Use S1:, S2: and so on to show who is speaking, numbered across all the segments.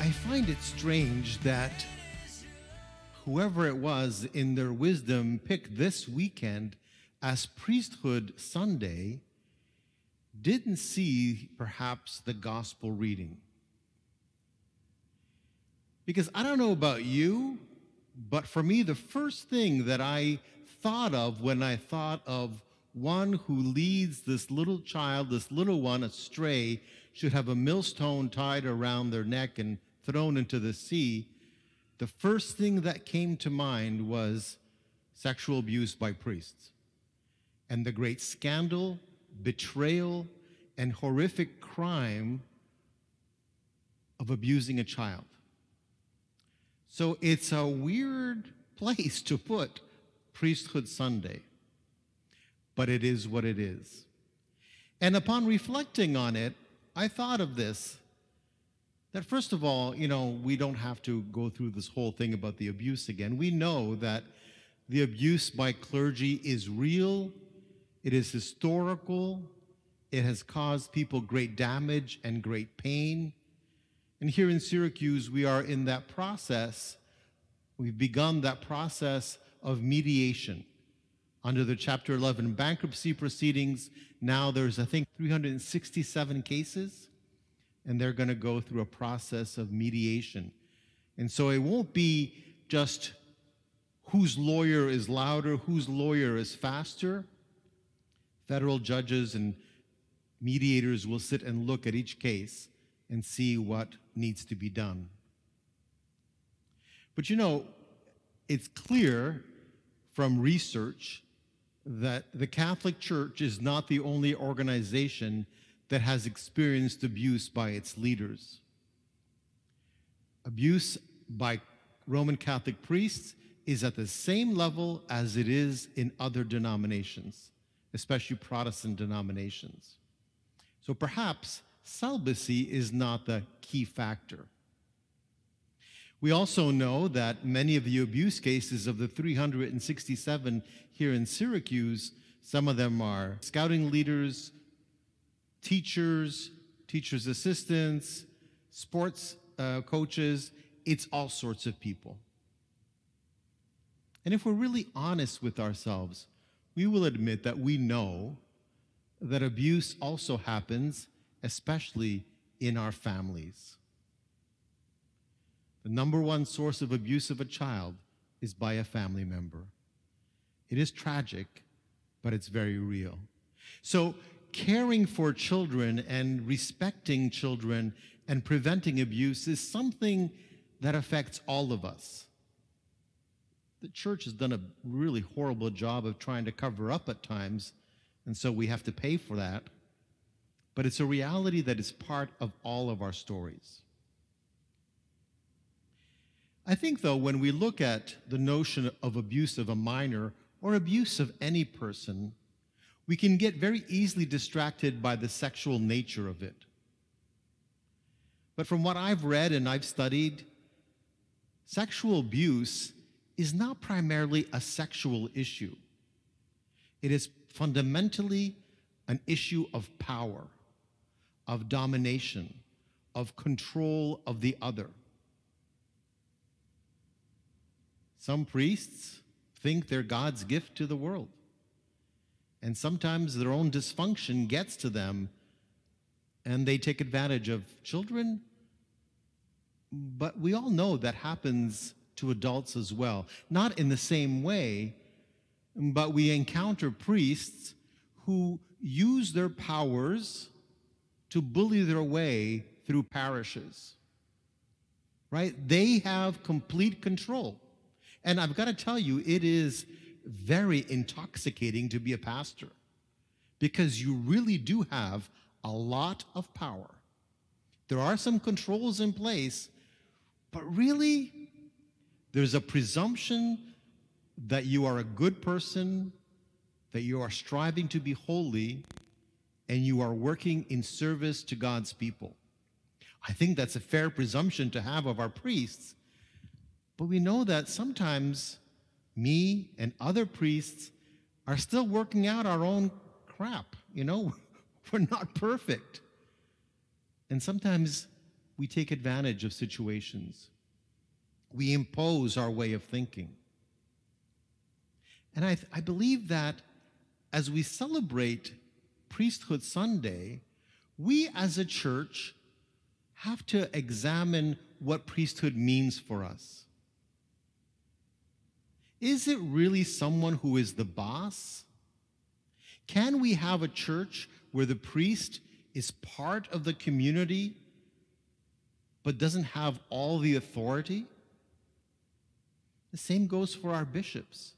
S1: I find it strange that whoever it was in their wisdom picked this weekend as Priesthood Sunday didn't see perhaps the gospel reading. Because I don't know about you, but for me, the first thing that I thought of when I thought of one who leads this little child, this little one astray, should have a millstone tied around their neck and thrown into the sea, the first thing that came to mind was sexual abuse by priests and the great scandal, betrayal, and horrific crime of abusing a child. So it's a weird place to put Priesthood Sunday, but it is what it is. And upon reflecting on it, I thought of this that first of all, you know, we don't have to go through this whole thing about the abuse again. We know that the abuse by clergy is real, it is historical, it has caused people great damage and great pain. And here in Syracuse, we are in that process. We've begun that process of mediation under the Chapter 11 bankruptcy proceedings. Now there's, I think, 367 cases, and they're going to go through a process of mediation. And so it won't be just whose lawyer is louder, whose lawyer is faster. Federal judges and mediators will sit and look at each case and see what needs to be done. But you know, it's clear from research that the Catholic Church is not the only organization that has experienced abuse by its leaders. Abuse by Roman Catholic priests is at the same level as it is in other denominations, especially Protestant denominations. So perhaps celibacy is not the key factor. We also know that many of the abuse cases of the 367 here in Syracuse, some of them are scouting leaders, teachers, teachers' assistants, sports uh, coaches, it's all sorts of people. And if we're really honest with ourselves, we will admit that we know that abuse also happens, especially in our families. The number one source of abuse of a child is by a family member. It is tragic, but it's very real. So, caring for children and respecting children and preventing abuse is something that affects all of us. The church has done a really horrible job of trying to cover up at times, and so we have to pay for that. But it's a reality that is part of all of our stories. I think, though, when we look at the notion of abuse of a minor or abuse of any person, we can get very easily distracted by the sexual nature of it. But from what I've read and I've studied, sexual abuse is not primarily a sexual issue. It is fundamentally an issue of power, of domination, of control of the other. Some priests think they're God's gift to the world. And sometimes their own dysfunction gets to them and they take advantage of children. But we all know that happens to adults as well. Not in the same way, but we encounter priests who use their powers to bully their way through parishes. Right? They have complete control. And I've got to tell you, it is very intoxicating to be a pastor because you really do have a lot of power. There are some controls in place, but really, there's a presumption that you are a good person, that you are striving to be holy, and you are working in service to God's people. I think that's a fair presumption to have of our priests. But we know that sometimes me and other priests are still working out our own crap. You know, we're not perfect. And sometimes we take advantage of situations. We impose our way of thinking. And I, I believe that as we celebrate Priesthood Sunday, we as a church have to examine what priesthood means for us. Is it really someone who is the boss? Can we have a church where the priest is part of the community but doesn't have all the authority? The same goes for our bishops.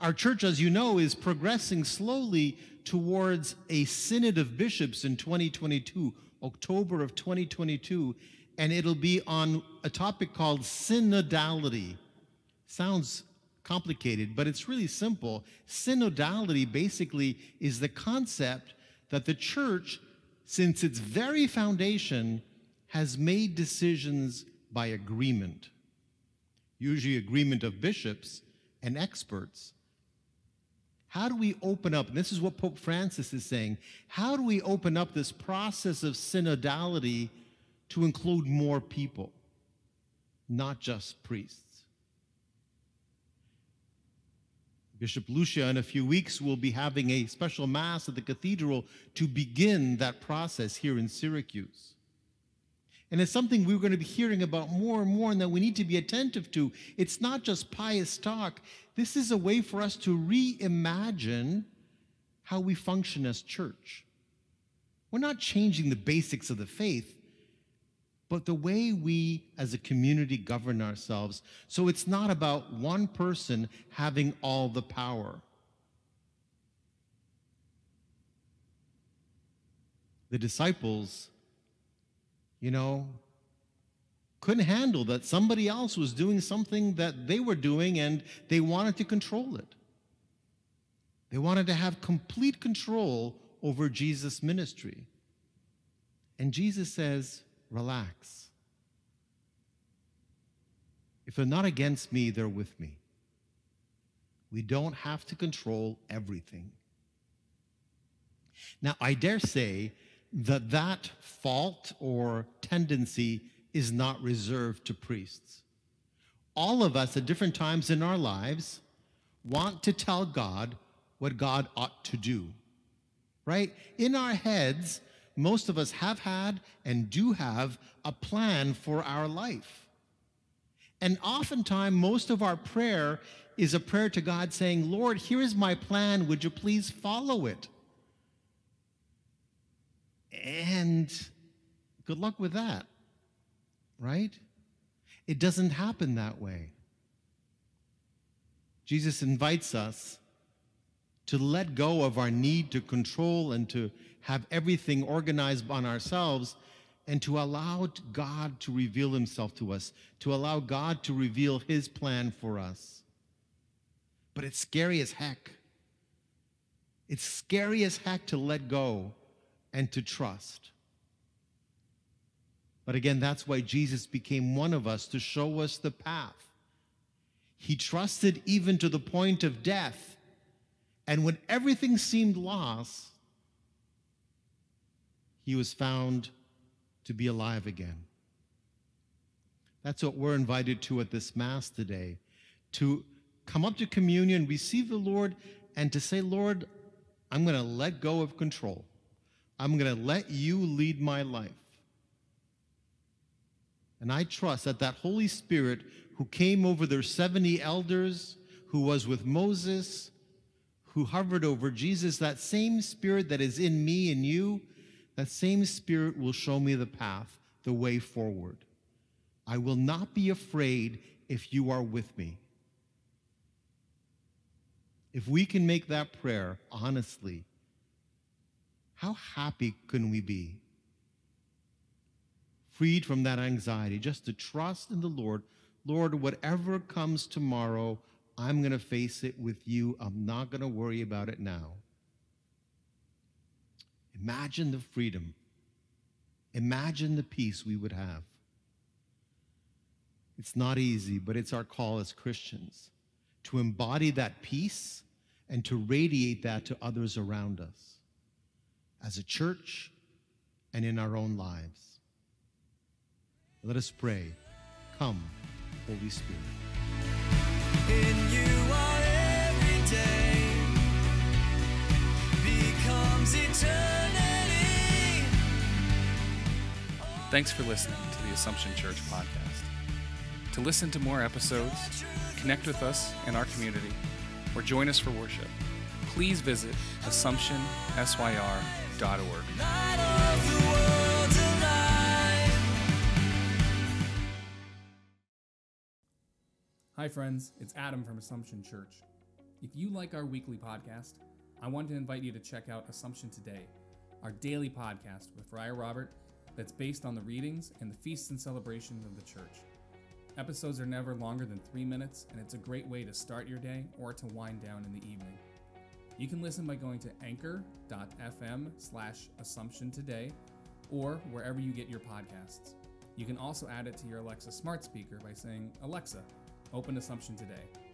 S1: Our church, as you know, is progressing slowly towards a synod of bishops in 2022, October of 2022, and it'll be on a topic called synodality. Sounds complicated, but it's really simple. Synodality basically is the concept that the church, since its very foundation, has made decisions by agreement, usually agreement of bishops and experts. How do we open up? And this is what Pope Francis is saying. How do we open up this process of synodality to include more people, not just priests? Bishop Lucia, in a few weeks, will be having a special Mass at the cathedral to begin that process here in Syracuse. And it's something we're going to be hearing about more and more and that we need to be attentive to. It's not just pious talk, this is a way for us to reimagine how we function as church. We're not changing the basics of the faith, but the way we as a community govern ourselves. So it's not about one person having all the power. The disciples, you know, couldn't handle that somebody else was doing something that they were doing and they wanted to control it. They wanted to have complete control over Jesus' ministry. And Jesus says, relax. If they're not against me, they're with me. We don't have to control everything. Now, I dare say that that fault or tendency is not reserved to priests. All of us at different times in our lives want to tell God what God ought to do, right? In our heads, most of us have had and do have a plan for our life. And oftentimes, most of our prayer is a prayer to God saying, Lord, here is my plan. Would you please follow it? And good luck with that, right? It doesn't happen that way. Jesus invites us to let go of our need to control and to have everything organized on ourselves and to allow God to reveal himself to us, to allow God to reveal his plan for us. But it's scary as heck. It's scary as heck to let go and to trust. But again, that's why Jesus became one of us to show us the path. He trusted even to the point of death and when everything seemed lost, he was found to be alive again. That's what we're invited to at this Mass today to come up to communion, receive the Lord, and to say, Lord, I'm going to let go of control. I'm going to let you lead my life. And I trust that that Holy Spirit who came over their 70 elders, who was with Moses, who hovered over Jesus, that same spirit that is in me and you, that same spirit will show me the path, the way forward. I will not be afraid if you are with me. If we can make that prayer honestly, how happy can we be? Freed from that anxiety, just to trust in the Lord. Lord, whatever comes tomorrow, I'm going to face it with you. I'm not going to worry about it now. Imagine the freedom. Imagine the peace we would have. It's not easy, but it's our call as Christians to embody that peace and to radiate that to others around us as a church and in our own lives. Let us pray. Come, Holy Spirit.
S2: Thanks for listening to the Assumption Church podcast. To listen to more episodes, connect with us in our community, or join us for worship, please visit AssumptionSYR.org. Hi, friends. It's Adam from Assumption Church. If you like our weekly podcast, I want to invite you to check out Assumption Today, our daily podcast with Friar Robert that's based on the readings and the feasts and celebrations of the church. Episodes are never longer than three minutes, and it's a great way to start your day or to wind down in the evening. You can listen by going to anchor.fm slash assumption today or wherever you get your podcasts. You can also add it to your Alexa smart speaker by saying, Alexa, open Assumption today.